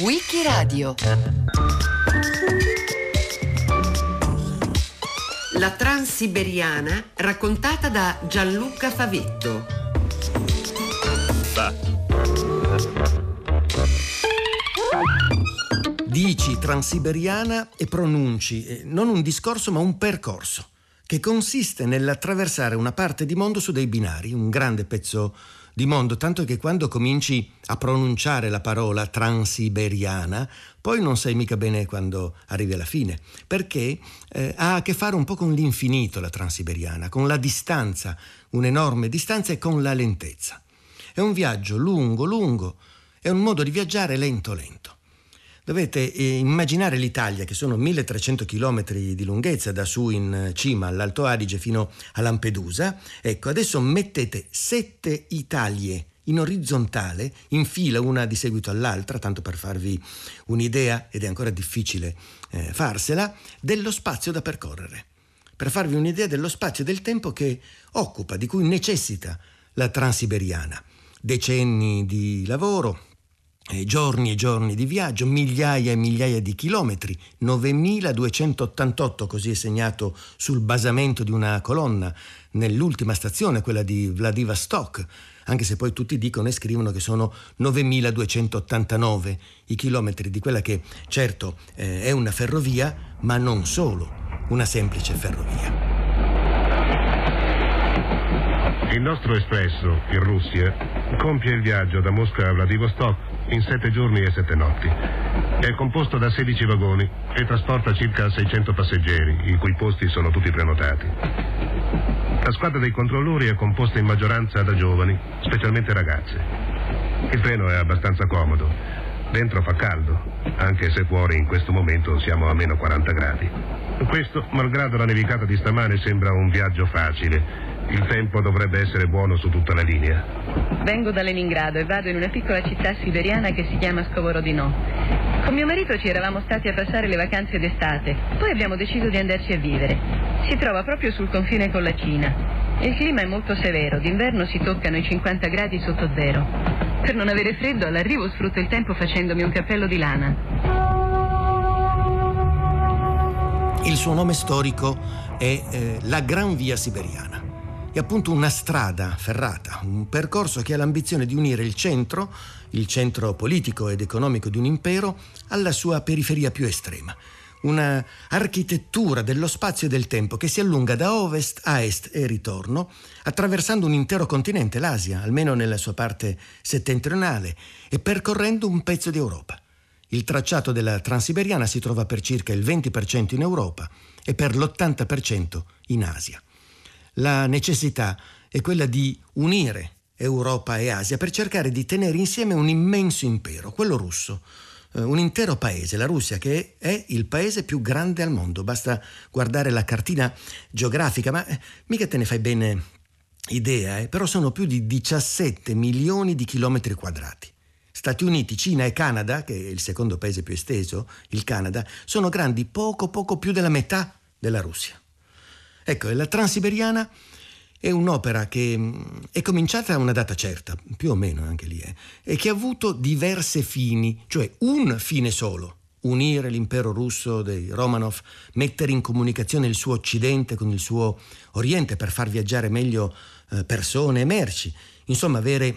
Wikiradio La Transiberiana raccontata da Gianluca Favetto. Dici transiberiana e pronunci eh, non un discorso ma un percorso che consiste nell'attraversare una parte di mondo su dei binari, un grande pezzo di mondo, tanto che quando cominci a pronunciare la parola transiberiana, poi non sai mica bene quando arrivi alla fine, perché eh, ha a che fare un po' con l'infinito la transiberiana, con la distanza, un'enorme distanza e con la lentezza. È un viaggio lungo, lungo, è un modo di viaggiare lento, lento. Dovete eh, immaginare l'Italia, che sono 1300 km di lunghezza da su in cima all'Alto Adige fino a Lampedusa. Ecco, adesso mettete sette Italie in orizzontale, in fila una di seguito all'altra, tanto per farvi un'idea, ed è ancora difficile eh, farsela, dello spazio da percorrere. Per farvi un'idea dello spazio e del tempo che occupa, di cui necessita la transiberiana. Decenni di lavoro, eh, giorni e giorni di viaggio, migliaia e migliaia di chilometri, 9288 così è segnato sul basamento di una colonna nell'ultima stazione, quella di Vladivostok, anche se poi tutti dicono e scrivono che sono 9289 i chilometri di quella che certo eh, è una ferrovia, ma non solo una semplice ferrovia. Il nostro espresso, in Russia, compie il viaggio da Mosca a Vladivostok in sette giorni e sette notti. È composto da 16 vagoni e trasporta circa 600 passeggeri, i cui posti sono tutti prenotati. La squadra dei controllori è composta in maggioranza da giovani, specialmente ragazze. Il treno è abbastanza comodo. Dentro fa caldo, anche se fuori in questo momento siamo a meno 40 gradi. Questo, malgrado la nevicata di stamane, sembra un viaggio facile il tempo dovrebbe essere buono su tutta la linea. Vengo da Leningrado e vado in una piccola città siberiana che si chiama Skovorodino. Con mio marito ci eravamo stati a passare le vacanze d'estate, poi abbiamo deciso di andarci a vivere. Si trova proprio sul confine con la Cina. Il clima è molto severo, d'inverno si toccano i 50 gradi sotto zero. Per non avere freddo all'arrivo sfrutto il tempo facendomi un cappello di lana. Il suo nome storico è eh, la Gran Via Siberiana è appunto una strada ferrata, un percorso che ha l'ambizione di unire il centro, il centro politico ed economico di un impero, alla sua periferia più estrema. Una architettura dello spazio e del tempo che si allunga da ovest a est e ritorno, attraversando un intero continente, l'Asia, almeno nella sua parte settentrionale, e percorrendo un pezzo d'Europa. Il tracciato della Transiberiana si trova per circa il 20% in Europa e per l'80% in Asia. La necessità è quella di unire Europa e Asia per cercare di tenere insieme un immenso impero, quello russo, eh, un intero paese, la Russia, che è il paese più grande al mondo. Basta guardare la cartina geografica, ma eh, mica te ne fai bene idea, eh? però sono più di 17 milioni di chilometri quadrati. Stati Uniti, Cina e Canada, che è il secondo paese più esteso, il Canada, sono grandi poco poco più della metà della Russia. Ecco, la Transiberiana è un'opera che mm, è cominciata a una data certa, più o meno anche lì, eh, e che ha avuto diverse fini, cioè un fine solo, unire l'impero russo dei Romanov, mettere in comunicazione il suo occidente con il suo oriente per far viaggiare meglio eh, persone e merci, insomma avere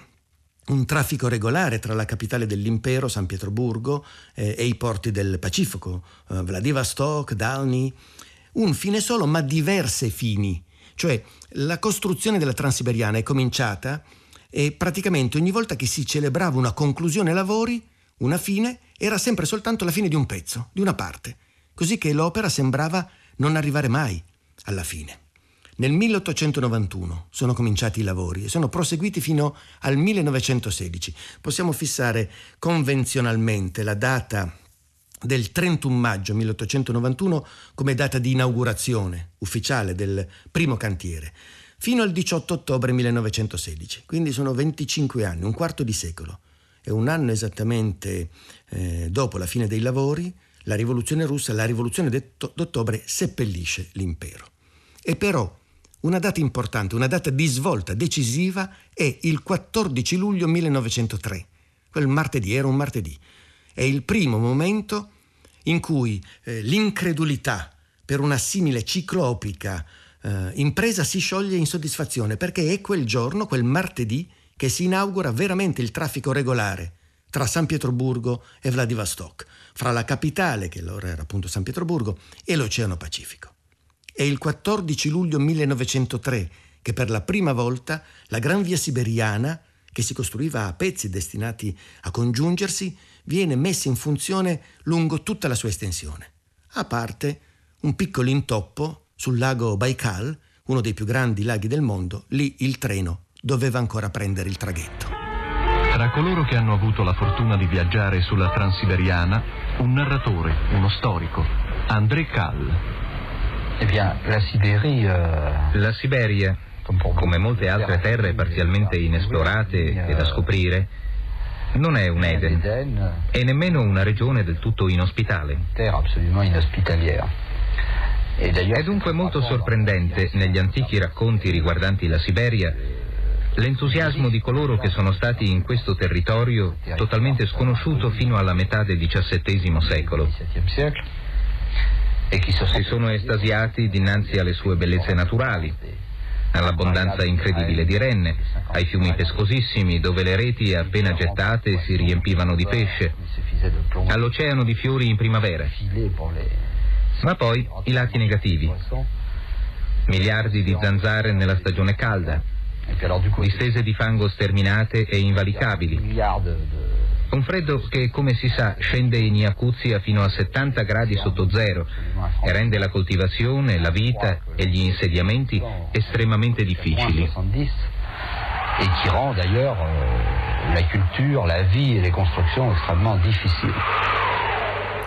un traffico regolare tra la capitale dell'impero, San Pietroburgo, eh, e i porti del Pacifico, Vladivostok, Dalny, un fine solo ma diverse fini. Cioè la costruzione della Transiberiana è cominciata e praticamente ogni volta che si celebrava una conclusione lavori, una fine, era sempre soltanto la fine di un pezzo, di una parte, così che l'opera sembrava non arrivare mai alla fine. Nel 1891 sono cominciati i lavori e sono proseguiti fino al 1916. Possiamo fissare convenzionalmente la data del 31 maggio 1891 come data di inaugurazione ufficiale del primo cantiere, fino al 18 ottobre 1916, quindi sono 25 anni, un quarto di secolo. E un anno esattamente eh, dopo la fine dei lavori, la rivoluzione russa, la rivoluzione d'ottobre seppellisce l'impero. E però una data importante, una data di svolta decisiva è il 14 luglio 1903 Quel martedì era un martedì. È il primo momento in cui eh, l'incredulità per una simile ciclopica eh, impresa si scioglie in soddisfazione, perché è quel giorno, quel martedì, che si inaugura veramente il traffico regolare tra San Pietroburgo e Vladivostok, fra la capitale, che allora era appunto San Pietroburgo, e l'Oceano Pacifico. È il 14 luglio 1903 che per la prima volta la Gran Via Siberiana, che si costruiva a pezzi destinati a congiungersi, viene messa in funzione lungo tutta la sua estensione, a parte un piccolo intoppo sul lago Baikal, uno dei più grandi laghi del mondo, lì il treno doveva ancora prendere il traghetto. Tra coloro che hanno avuto la fortuna di viaggiare sulla Transiberiana, un narratore, uno storico, André Kall, Eh bien, la Sibérie... Euh... La Siberia, come molte altre terre parzialmente inesplorate e da scoprire, non è un Eden e nemmeno una regione del tutto inospitale. È dunque molto sorprendente negli antichi racconti riguardanti la Siberia l'entusiasmo di coloro che sono stati in questo territorio totalmente sconosciuto fino alla metà del XVII secolo. E si sono estasiati dinanzi alle sue bellezze naturali, all'abbondanza incredibile di renne, ai fiumi pescosissimi dove le reti appena gettate si riempivano di pesce, all'oceano di fiori in primavera. Ma poi i lati negativi. Miliardi di zanzare nella stagione calda, distese di fango sterminate e invalicabili, un freddo che, come si sa, scende in Iacuzia fino a 70 gradi sotto zero e rende la coltivazione, la vita e gli insediamenti estremamente difficili. E qui rend d'ailleurs euh, la culture, la vie et les constructions extrêmement difficiles.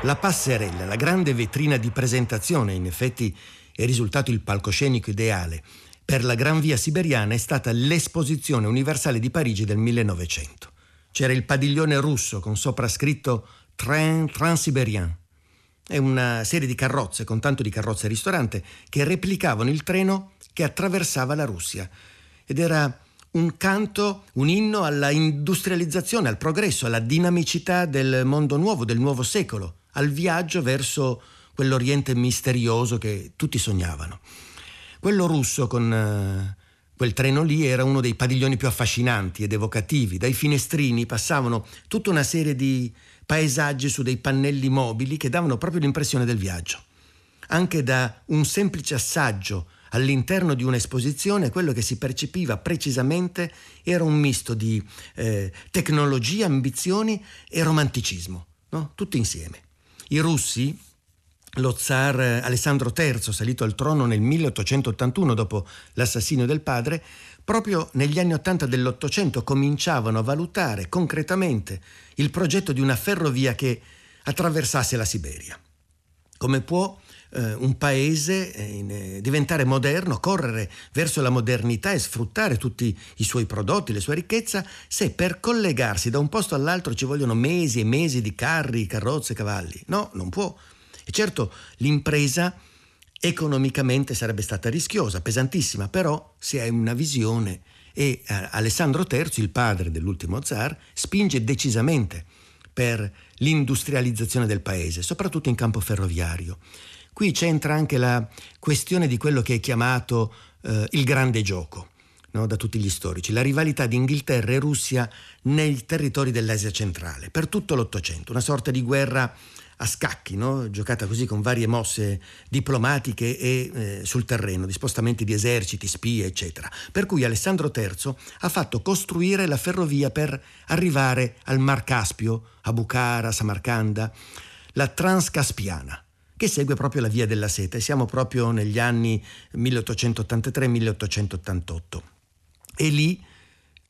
La passerella, la grande vetrina di presentazione, in effetti è risultato il palcoscenico ideale per la Gran Via Siberiana, è stata l'Esposizione Universale di Parigi del 1900 c'era il padiglione russo con sopra scritto Train Transsibérien. È una serie di carrozze, con tanto di carrozze e ristorante, che replicavano il treno che attraversava la Russia. Ed era un canto, un inno alla industrializzazione, al progresso, alla dinamicità del mondo nuovo, del nuovo secolo, al viaggio verso quell'Oriente misterioso che tutti sognavano. Quello russo con eh, Quel treno lì era uno dei padiglioni più affascinanti ed evocativi. Dai finestrini passavano tutta una serie di paesaggi su dei pannelli mobili che davano proprio l'impressione del viaggio. Anche da un semplice assaggio all'interno di un'esposizione quello che si percepiva precisamente era un misto di eh, tecnologia, ambizioni e romanticismo, no? tutti insieme. I russi, lo zar Alessandro III, salito al trono nel 1881 dopo l'assassinio del padre, proprio negli anni Ottanta dell'Ottocento cominciavano a valutare concretamente il progetto di una ferrovia che attraversasse la Siberia. Come può eh, un paese eh, diventare moderno, correre verso la modernità e sfruttare tutti i suoi prodotti, le sue ricchezze, se per collegarsi da un posto all'altro ci vogliono mesi e mesi di carri, carrozze, cavalli? No, non può. E certo l'impresa economicamente sarebbe stata rischiosa, pesantissima, però si ha una visione e eh, Alessandro III, il padre dell'ultimo zar, spinge decisamente per l'industrializzazione del paese, soprattutto in campo ferroviario. Qui c'entra anche la questione di quello che è chiamato eh, il grande gioco. No, da tutti gli storici, la rivalità di Inghilterra e Russia nei territori dell'Asia centrale, per tutto l'Ottocento, una sorta di guerra a scacchi, no? giocata così con varie mosse diplomatiche e eh, sul terreno, di spostamenti di eserciti, spie, eccetera. Per cui Alessandro III ha fatto costruire la ferrovia per arrivare al Mar Caspio, a Bukhara, Samarcanda, la Transcaspiana che segue proprio la via della seta e siamo proprio negli anni 1883-1888. E lì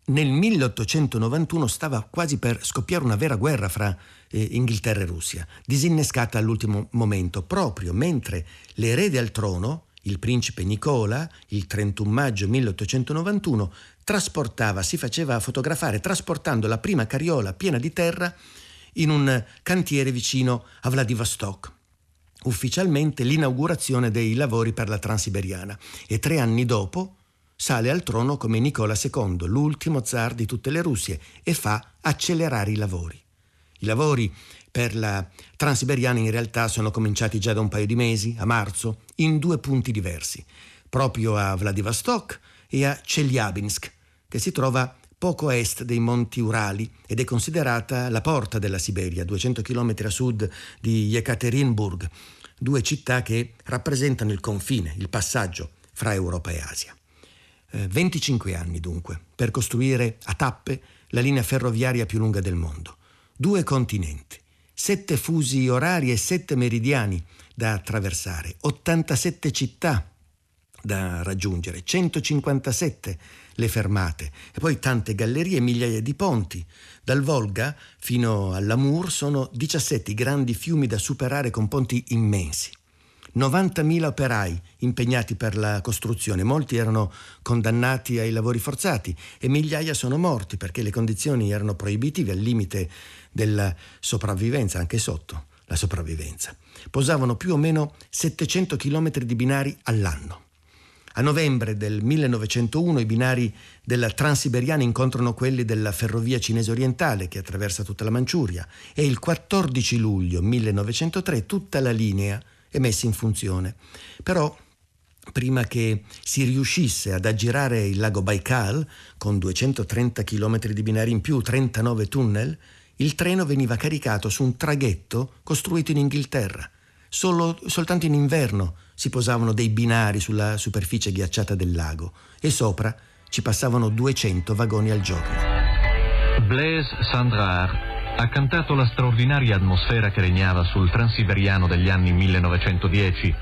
nel 1891 stava quasi per scoppiare una vera guerra fra eh, Inghilterra e Russia, disinnescata all'ultimo momento, proprio mentre l'erede al trono, il principe Nicola, il 31 maggio 1891, trasportava, si faceva fotografare trasportando la prima carriola piena di terra in un cantiere vicino a Vladivostok. Ufficialmente l'inaugurazione dei lavori per la Transiberiana. E tre anni dopo sale al trono come Nicola II, l'ultimo zar di tutte le Russie, e fa accelerare i lavori. I lavori per la Transiberiana in realtà sono cominciati già da un paio di mesi, a marzo, in due punti diversi, proprio a Vladivostok e a Chelyabinsk, che si trova poco a est dei monti Urali ed è considerata la porta della Siberia, 200 km a sud di Yekaterinburg, due città che rappresentano il confine, il passaggio fra Europa e Asia. Eh, 25 anni dunque per costruire a tappe la linea ferroviaria più lunga del mondo. Due continenti, sette fusi orari e sette meridiani da attraversare, 87 città da raggiungere, 157 le fermate e poi tante gallerie e migliaia di ponti. Dal Volga fino all'Amur sono 17 grandi fiumi da superare con ponti immensi. 90.000 operai impegnati per la costruzione, molti erano condannati ai lavori forzati e migliaia sono morti perché le condizioni erano proibitive al limite della sopravvivenza, anche sotto la sopravvivenza. Posavano più o meno 700 km di binari all'anno. A novembre del 1901 i binari della Transiberiana incontrano quelli della ferrovia cinese orientale che attraversa tutta la Manciuria e il 14 luglio 1903 tutta la linea è messa in funzione. Però prima che si riuscisse ad aggirare il lago Baikal con 230 km di binari in più, 39 tunnel, il treno veniva caricato su un traghetto costruito in Inghilterra. Solo, soltanto in inverno si posavano dei binari sulla superficie ghiacciata del lago e sopra ci passavano 200 vagoni al giorno. Blaise Sandrard ha cantato la straordinaria atmosfera che regnava sul transiberiano degli anni 1910,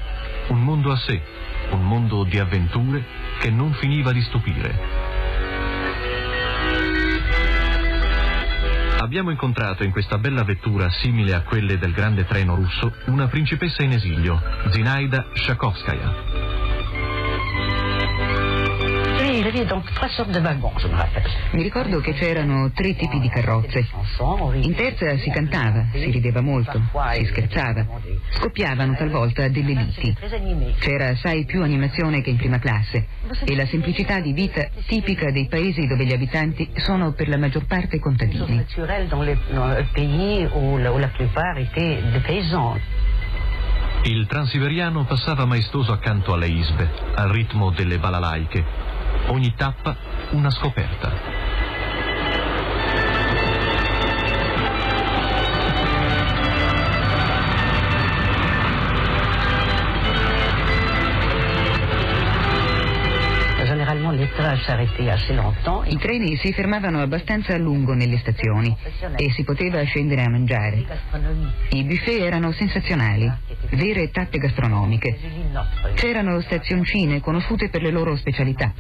un mondo a sé, un mondo di avventure che non finiva di stupire. Abbiamo incontrato in questa bella vettura, simile a quelle del grande treno russo, una principessa in esilio, Zinaida Shakovskaya. Mi ricordo che c'erano tre tipi di carrozze. In terza si cantava, si rideva molto, si scherzava. Scoppiavano talvolta delle liti. C'era assai più animazione che in prima classe e la semplicità di vita tipica dei paesi dove gli abitanti sono per la maggior parte contadini. Il transiberiano passava maestoso accanto alle isbe, al ritmo delle balalaiche, Ogni tappa una scoperta. I treni si fermavano abbastanza a lungo nelle stazioni e si poteva scendere a mangiare. I buffet erano sensazionali, vere tappe gastronomiche. C'erano stazioncine conosciute per le loro specialità.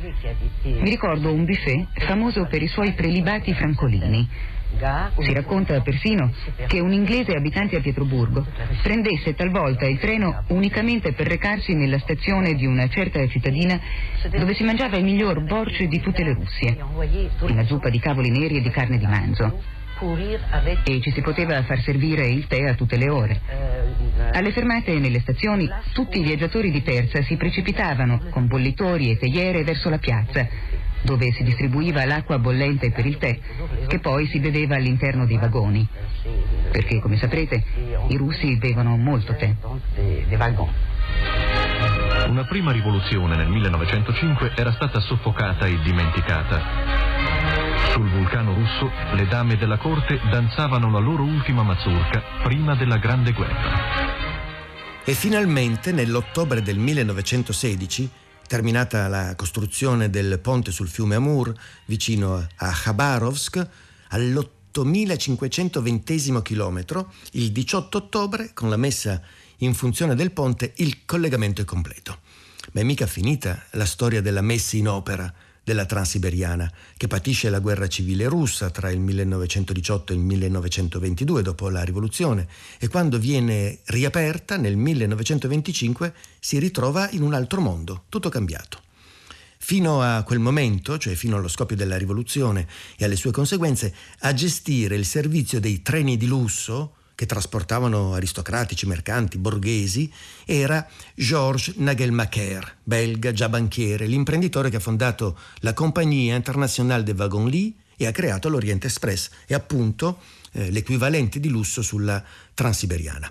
Mi ricordo un buffet famoso per i suoi prelibati francolini si racconta persino che un inglese abitante a Pietroburgo prendesse talvolta il treno unicamente per recarsi nella stazione di una certa cittadina dove si mangiava il miglior borce di tutte le Russie, una zuppa di cavoli neri e di carne di manzo. E ci si poteva far servire il tè a tutte le ore. Alle fermate e nelle stazioni tutti i viaggiatori di terza si precipitavano con bollitori e teiere verso la piazza dove si distribuiva l'acqua bollente per il tè, che poi si beveva all'interno dei vagoni. Perché, come saprete, i russi bevono molto tè. Una prima rivoluzione nel 1905 era stata soffocata e dimenticata. Sul vulcano russo le dame della corte danzavano la loro ultima mazurka prima della Grande Guerra. E finalmente, nell'ottobre del 1916, Terminata la costruzione del ponte sul fiume Amur vicino a Khabarovsk, all'8520 chilometro, il 18 ottobre, con la messa in funzione del ponte, il collegamento è completo. Ma è mica finita la storia della messa in opera della Transiberiana, che patisce la guerra civile russa tra il 1918 e il 1922 dopo la rivoluzione e quando viene riaperta nel 1925 si ritrova in un altro mondo, tutto cambiato. Fino a quel momento, cioè fino allo scoppio della rivoluzione e alle sue conseguenze, a gestire il servizio dei treni di lusso che trasportavano aristocratici, mercanti, borghesi, era Georges Nagelmacher, belga, già banchiere, l'imprenditore che ha fondato la Compagnia Internationale des Wagons-Lits e ha creato l'Orient Express e appunto eh, l'equivalente di lusso sulla Transiberiana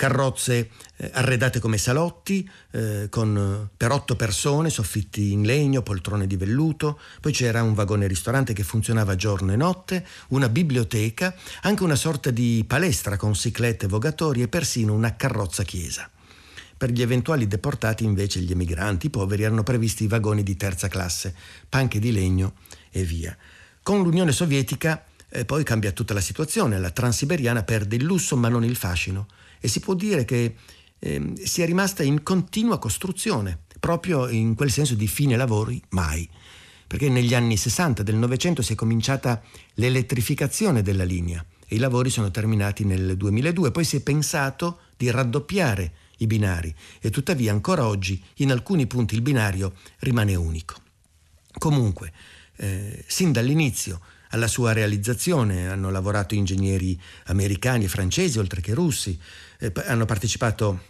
carrozze eh, arredate come salotti eh, con, per otto persone, soffitti in legno, poltrone di velluto, poi c'era un vagone ristorante che funzionava giorno e notte, una biblioteca, anche una sorta di palestra con ciclette vogatori e persino una carrozza chiesa. Per gli eventuali deportati invece gli emigranti i poveri erano previsti i vagoni di terza classe, panche di legno e via. Con l'Unione Sovietica eh, poi cambia tutta la situazione, la transiberiana perde il lusso ma non il fascino e si può dire che eh, sia rimasta in continua costruzione, proprio in quel senso di fine lavori mai. Perché negli anni 60 del Novecento si è cominciata l'elettrificazione della linea e i lavori sono terminati nel 2002, poi si è pensato di raddoppiare i binari e tuttavia ancora oggi in alcuni punti il binario rimane unico. Comunque, eh, sin dall'inizio alla sua realizzazione hanno lavorato ingegneri americani e francesi, oltre che russi, eh, hanno partecipato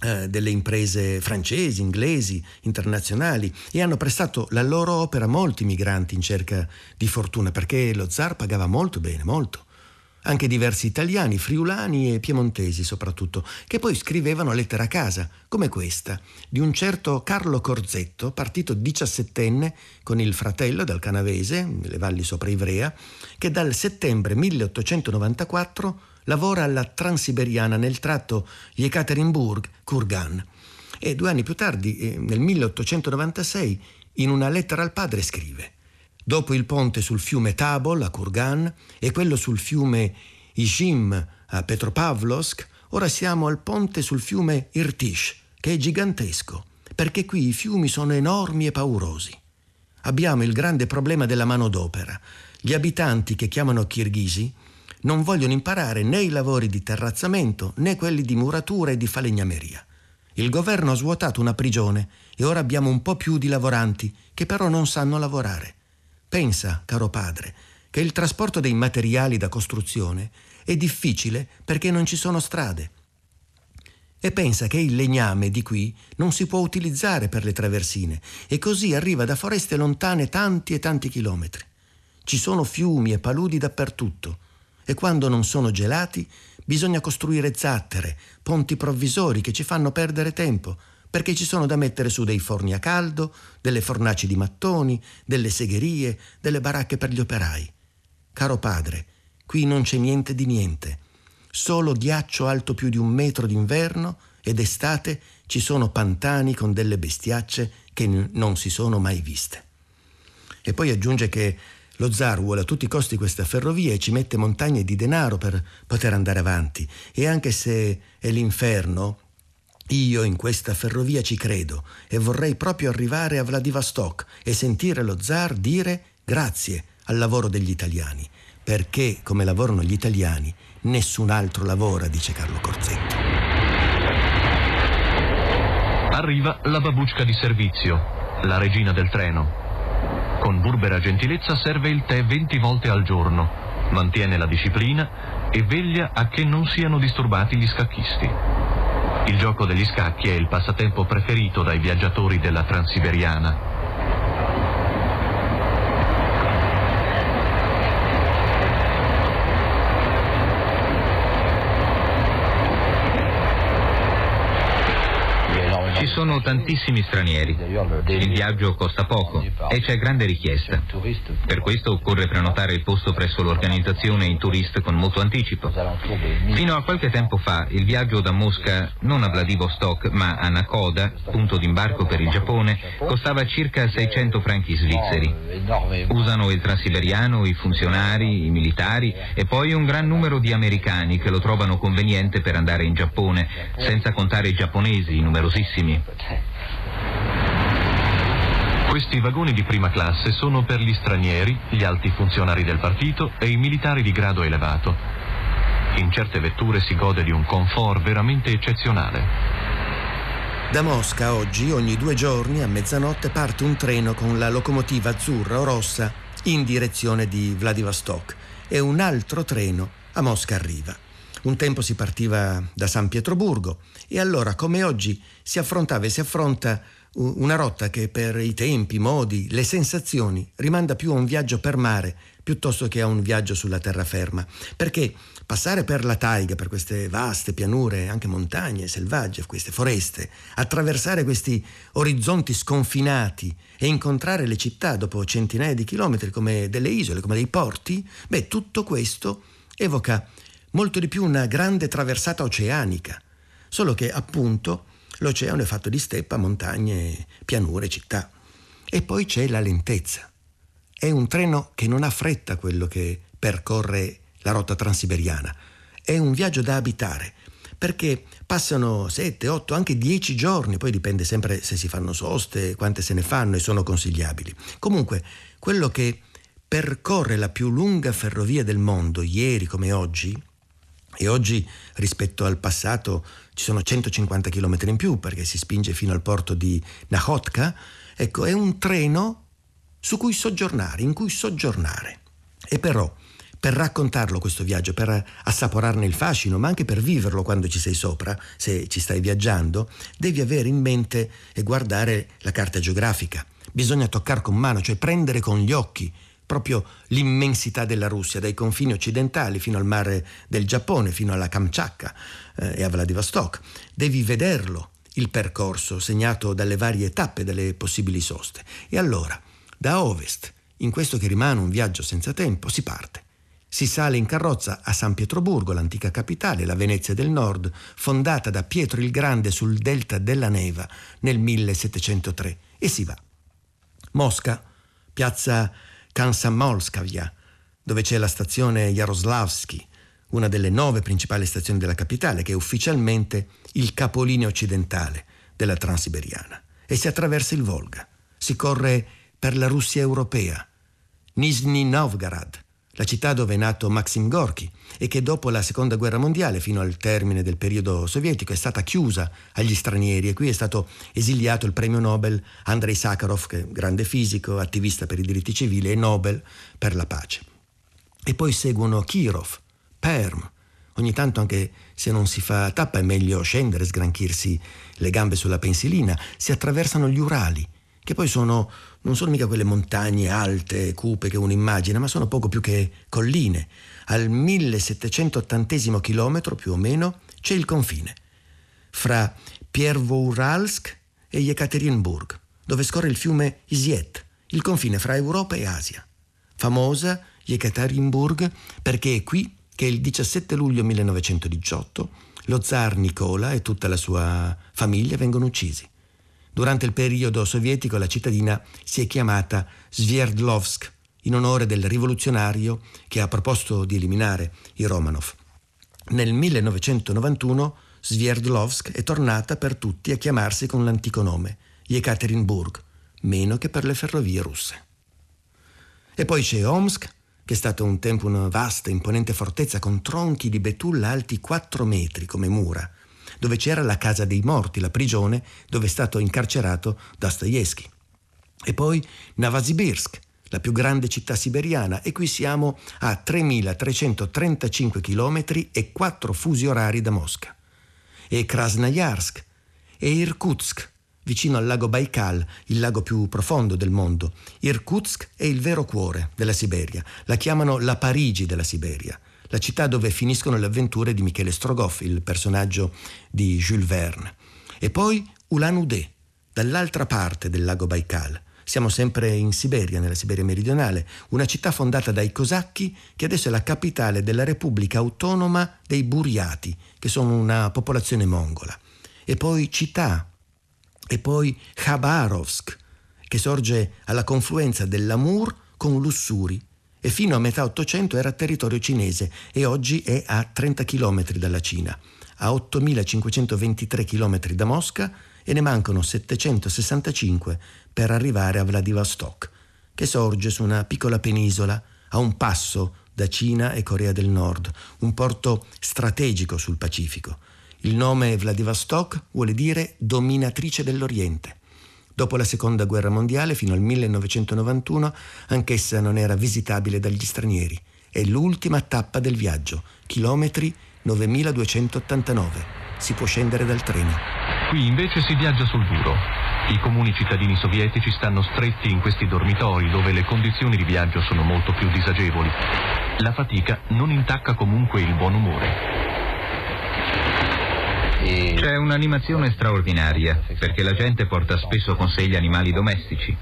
eh, delle imprese francesi, inglesi, internazionali e hanno prestato la loro opera a molti migranti in cerca di fortuna perché lo zar pagava molto bene, molto. Anche diversi italiani, friulani e piemontesi soprattutto, che poi scrivevano lettere a casa, come questa, di un certo Carlo Corzetto, partito diciassettenne con il fratello dal Canavese, le valli sopra Ivrea, che dal settembre 1894 lavora alla Transiberiana nel tratto Yekaterinburg-Kurgan. E due anni più tardi, eh, nel 1896, in una lettera al padre scrive Dopo il ponte sul fiume Tabol a Kurgan e quello sul fiume Ishim a Petropavlovsk, ora siamo al ponte sul fiume Irtish, che è gigantesco, perché qui i fiumi sono enormi e paurosi. Abbiamo il grande problema della manodopera. Gli abitanti che chiamano kirghisi non vogliono imparare né i lavori di terrazzamento né quelli di muratura e di falegnameria. Il governo ha svuotato una prigione e ora abbiamo un po' più di lavoranti che però non sanno lavorare. Pensa, caro padre, che il trasporto dei materiali da costruzione è difficile perché non ci sono strade. E pensa che il legname di qui non si può utilizzare per le traversine e così arriva da foreste lontane tanti e tanti chilometri. Ci sono fiumi e paludi dappertutto e quando non sono gelati bisogna costruire zattere, ponti provvisori che ci fanno perdere tempo perché ci sono da mettere su dei forni a caldo, delle fornaci di mattoni, delle segherie, delle baracche per gli operai. Caro padre, qui non c'è niente di niente, solo ghiaccio alto più di un metro d'inverno ed estate ci sono pantani con delle bestiacce che non si sono mai viste. E poi aggiunge che lo zar vuole a tutti i costi questa ferrovia e ci mette montagne di denaro per poter andare avanti. E anche se è l'inferno, io in questa ferrovia ci credo e vorrei proprio arrivare a Vladivostok e sentire lo zar dire grazie al lavoro degli italiani, perché come lavorano gli italiani nessun altro lavora, dice Carlo Corzetto. Arriva la babuccia di servizio, la regina del treno. Con burbera gentilezza serve il tè 20 volte al giorno, mantiene la disciplina e veglia a che non siano disturbati gli scacchisti. Il gioco degli scacchi è il passatempo preferito dai viaggiatori della Transiberiana. Ci sono tantissimi stranieri. Il viaggio costa poco e c'è grande richiesta. Per questo occorre prenotare il posto presso l'organizzazione in Tourist con molto anticipo. Fino a qualche tempo fa il viaggio da Mosca, non a Vladivostok, ma a Nakoda, punto d'imbarco per il Giappone, costava circa 600 franchi svizzeri. Usano il transiberiano i funzionari, i militari e poi un gran numero di americani che lo trovano conveniente per andare in Giappone, senza contare i giapponesi, numerosissimi primi. Questi vagoni di prima classe sono per gli stranieri, gli alti funzionari del partito e i militari di grado elevato. In certe vetture si gode di un comfort veramente eccezionale. Da Mosca oggi, ogni due giorni, a mezzanotte, parte un treno con la locomotiva azzurra o rossa in direzione di Vladivostok e un altro treno a Mosca arriva. Un tempo si partiva da San Pietroburgo e allora, come oggi, si affrontava e si affronta una rotta che per i tempi, i modi, le sensazioni rimanda più a un viaggio per mare piuttosto che a un viaggio sulla terraferma. Perché passare per la taiga, per queste vaste pianure, anche montagne selvagge, queste foreste, attraversare questi orizzonti sconfinati e incontrare le città dopo centinaia di chilometri come delle isole, come dei porti, beh, tutto questo evoca molto di più una grande traversata oceanica, solo che appunto l'oceano è fatto di steppa, montagne, pianure, città. E poi c'è la lentezza. È un treno che non ha fretta quello che percorre la rotta transiberiana. È un viaggio da abitare, perché passano 7, 8, anche 10 giorni, poi dipende sempre se si fanno soste, quante se ne fanno e sono consigliabili. Comunque, quello che percorre la più lunga ferrovia del mondo, ieri come oggi, e oggi rispetto al passato ci sono 150 km in più perché si spinge fino al porto di Nahotka, ecco, è un treno su cui soggiornare, in cui soggiornare. E però, per raccontarlo questo viaggio, per assaporarne il fascino, ma anche per viverlo quando ci sei sopra, se ci stai viaggiando, devi avere in mente e guardare la carta geografica. Bisogna toccare con mano, cioè prendere con gli occhi proprio l'immensità della Russia, dai confini occidentali fino al mare del Giappone, fino alla Kamchatka eh, e a Vladivostok. Devi vederlo, il percorso segnato dalle varie tappe, dalle possibili soste. E allora, da ovest, in questo che rimane un viaggio senza tempo, si parte. Si sale in carrozza a San Pietroburgo, l'antica capitale, la Venezia del Nord, fondata da Pietro il Grande sul delta della Neva nel 1703, e si va. Mosca, piazza Kansamolskaya, dove c'è la stazione Jaroslavsky, una delle nove principali stazioni della capitale, che è ufficialmente il capolinea occidentale della Transiberiana. E si attraversa il Volga. Si corre per la Russia europea. Nizhny Novgorod, la città dove è nato Maxim Gorky e che dopo la seconda guerra mondiale, fino al termine del periodo sovietico, è stata chiusa agli stranieri e qui è stato esiliato il premio Nobel Andrei Sakharov, che è grande fisico, attivista per i diritti civili e Nobel per la pace. E poi seguono Kirov, Perm. Ogni tanto, anche se non si fa tappa, è meglio scendere, sgranchirsi le gambe sulla pensilina. Si attraversano gli Urali, che poi sono non sono mica quelle montagne alte, cupe che uno immagina, ma sono poco più che colline. Al 1780 chilometro più o meno c'è il confine fra Piervouralsk e Yekaterinburg, dove scorre il fiume Isiet, il confine fra Europa e Asia. Famosa Yekaterinburg perché è qui che il 17 luglio 1918 lo zar Nicola e tutta la sua famiglia vengono uccisi. Durante il periodo sovietico la cittadina si è chiamata Sverdlovsk in onore del rivoluzionario che ha proposto di eliminare i Romanov. Nel 1991 Sverdlovsk è tornata per tutti a chiamarsi con l'antico nome, Yekaterinburg, meno che per le ferrovie russe. E poi c'è Omsk, che è stata un tempo una vasta, imponente fortezza con tronchi di betulla alti 4 metri come mura, dove c'era la casa dei morti, la prigione dove è stato incarcerato Dostoevsky. E poi Novosibirsk, la più grande città siberiana, e qui siamo a 3335 km e 4 fusi orari da Mosca. E Krasnoyarsk e Irkutsk, vicino al lago Baikal, il lago più profondo del mondo. Irkutsk è il vero cuore della Siberia, la chiamano la Parigi della Siberia la città dove finiscono le avventure di Michele Strogoff, il personaggio di Jules Verne. E poi Ulan-Ude, dall'altra parte del lago Baikal. Siamo sempre in Siberia, nella Siberia meridionale, una città fondata dai cosacchi che adesso è la capitale della Repubblica Autonoma dei Buriati, che sono una popolazione mongola. E poi Città, e poi Khabarovsk, che sorge alla confluenza dell'Amur con l'Ussuri, e fino a metà Ottocento era territorio cinese e oggi è a 30 km dalla Cina, a 8.523 km da Mosca e ne mancano 765 per arrivare a Vladivostok, che sorge su una piccola penisola a un passo da Cina e Corea del Nord, un porto strategico sul Pacifico. Il nome Vladivostok vuole dire dominatrice dell'Oriente. Dopo la seconda guerra mondiale, fino al 1991, anch'essa non era visitabile dagli stranieri. È l'ultima tappa del viaggio, chilometri 9289. Si può scendere dal treno. Qui invece si viaggia sul duro. I comuni cittadini sovietici stanno stretti in questi dormitori dove le condizioni di viaggio sono molto più disagevoli. La fatica non intacca comunque il buon umore. C'è un'animazione straordinaria, perché la gente porta spesso con sé gli animali domestici.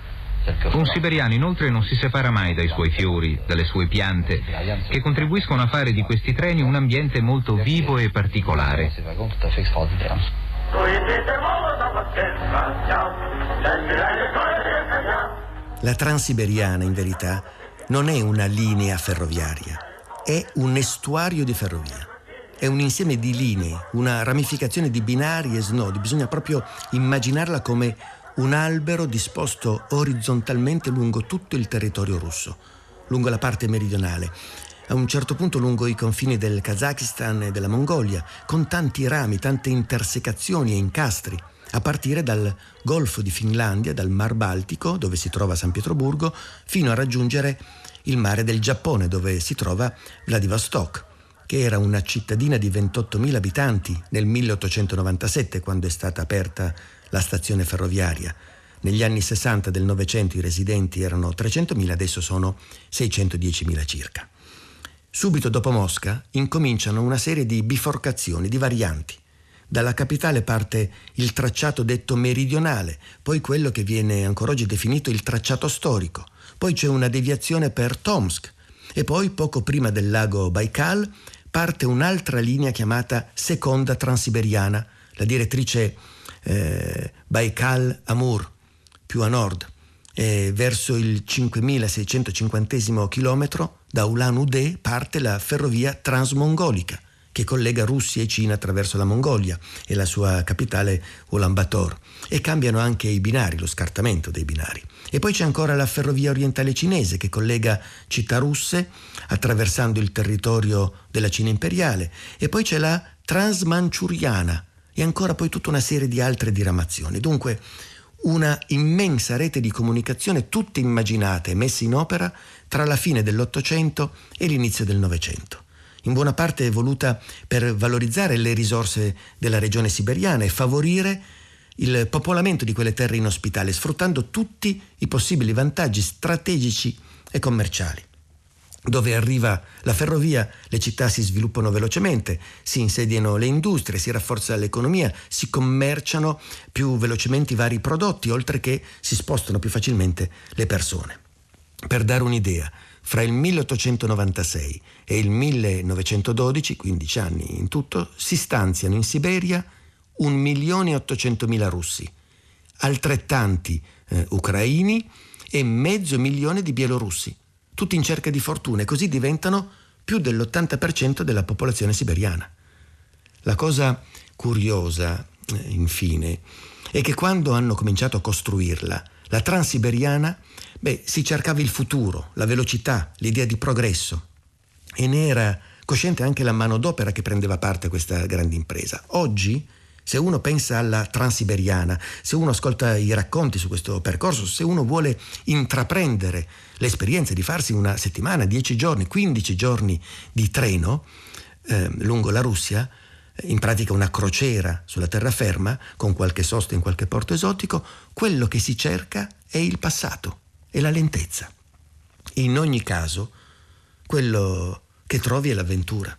Un siberiano inoltre non si separa mai dai suoi fiori, dalle sue piante, che contribuiscono a fare di questi treni un ambiente molto vivo e particolare. La Transiberiana, in verità, non è una linea ferroviaria, è un estuario di ferrovia. È un insieme di linee, una ramificazione di binari e snodi. Bisogna proprio immaginarla come un albero disposto orizzontalmente lungo tutto il territorio russo, lungo la parte meridionale, a un certo punto lungo i confini del Kazakistan e della Mongolia, con tanti rami, tante intersecazioni e incastri, a partire dal Golfo di Finlandia, dal Mar Baltico, dove si trova San Pietroburgo, fino a raggiungere il mare del Giappone, dove si trova Vladivostok, che era una cittadina di 28.000 abitanti nel 1897, quando è stata aperta la stazione ferroviaria. Negli anni 60 del Novecento i residenti erano 300.000, adesso sono 610.000 circa. Subito dopo Mosca incominciano una serie di biforcazioni, di varianti. Dalla capitale parte il tracciato detto meridionale, poi quello che viene ancora oggi definito il tracciato storico, poi c'è una deviazione per Tomsk e poi poco prima del lago Baikal parte un'altra linea chiamata Seconda Transiberiana, la direttrice eh, Baikal-Amur, più a nord, e verso il 5650 chilometro da Ulan-Ude parte la ferrovia transmongolica che collega Russia e Cina attraverso la Mongolia e la sua capitale Ulaanbaatar e cambiano anche i binari, lo scartamento dei binari. E poi c'è ancora la ferrovia orientale cinese che collega città russe attraversando il territorio della Cina imperiale e poi c'è la transmanciuriana e ancora poi tutta una serie di altre diramazioni. Dunque una immensa rete di comunicazione tutte immaginate e messe in opera tra la fine dell'Ottocento e l'inizio del Novecento. In buona parte voluta per valorizzare le risorse della regione siberiana e favorire il popolamento di quelle terre inospitali, sfruttando tutti i possibili vantaggi strategici e commerciali. Dove arriva la ferrovia, le città si sviluppano velocemente, si insediano le industrie, si rafforza l'economia, si commerciano più velocemente i vari prodotti, oltre che si spostano più facilmente le persone. Per dare un'idea, fra il 1896 e il 1912, 15 anni in tutto, si stanziano in Siberia 1.800.000 russi, altrettanti eh, ucraini e mezzo milione di bielorussi tutti in cerca di fortuna e così diventano più dell'80% della popolazione siberiana. La cosa curiosa, eh, infine, è che quando hanno cominciato a costruirla, la transiberiana, beh, si cercava il futuro, la velocità, l'idea di progresso e ne era cosciente anche la manodopera che prendeva parte a questa grande impresa. Oggi se uno pensa alla transiberiana, se uno ascolta i racconti su questo percorso, se uno vuole intraprendere l'esperienza di farsi una settimana, dieci giorni, quindici giorni di treno eh, lungo la Russia, in pratica una crociera sulla terraferma, con qualche sosta in qualche porto esotico, quello che si cerca è il passato, è la lentezza. In ogni caso, quello che trovi è l'avventura.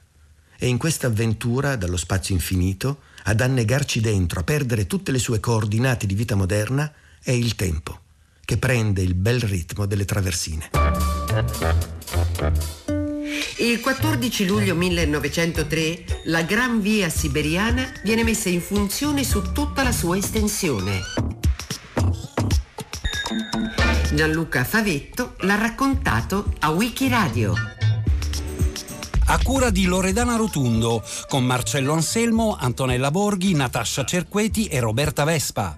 E in questa avventura, dallo spazio infinito, ad annegarci dentro, a perdere tutte le sue coordinate di vita moderna, è il tempo, che prende il bel ritmo delle traversine. Il 14 luglio 1903 la Gran Via Siberiana viene messa in funzione su tutta la sua estensione. Gianluca Favetto l'ha raccontato a Wikiradio a cura di Loredana Rotundo, con Marcello Anselmo, Antonella Borghi, Natascia Cerqueti e Roberta Vespa.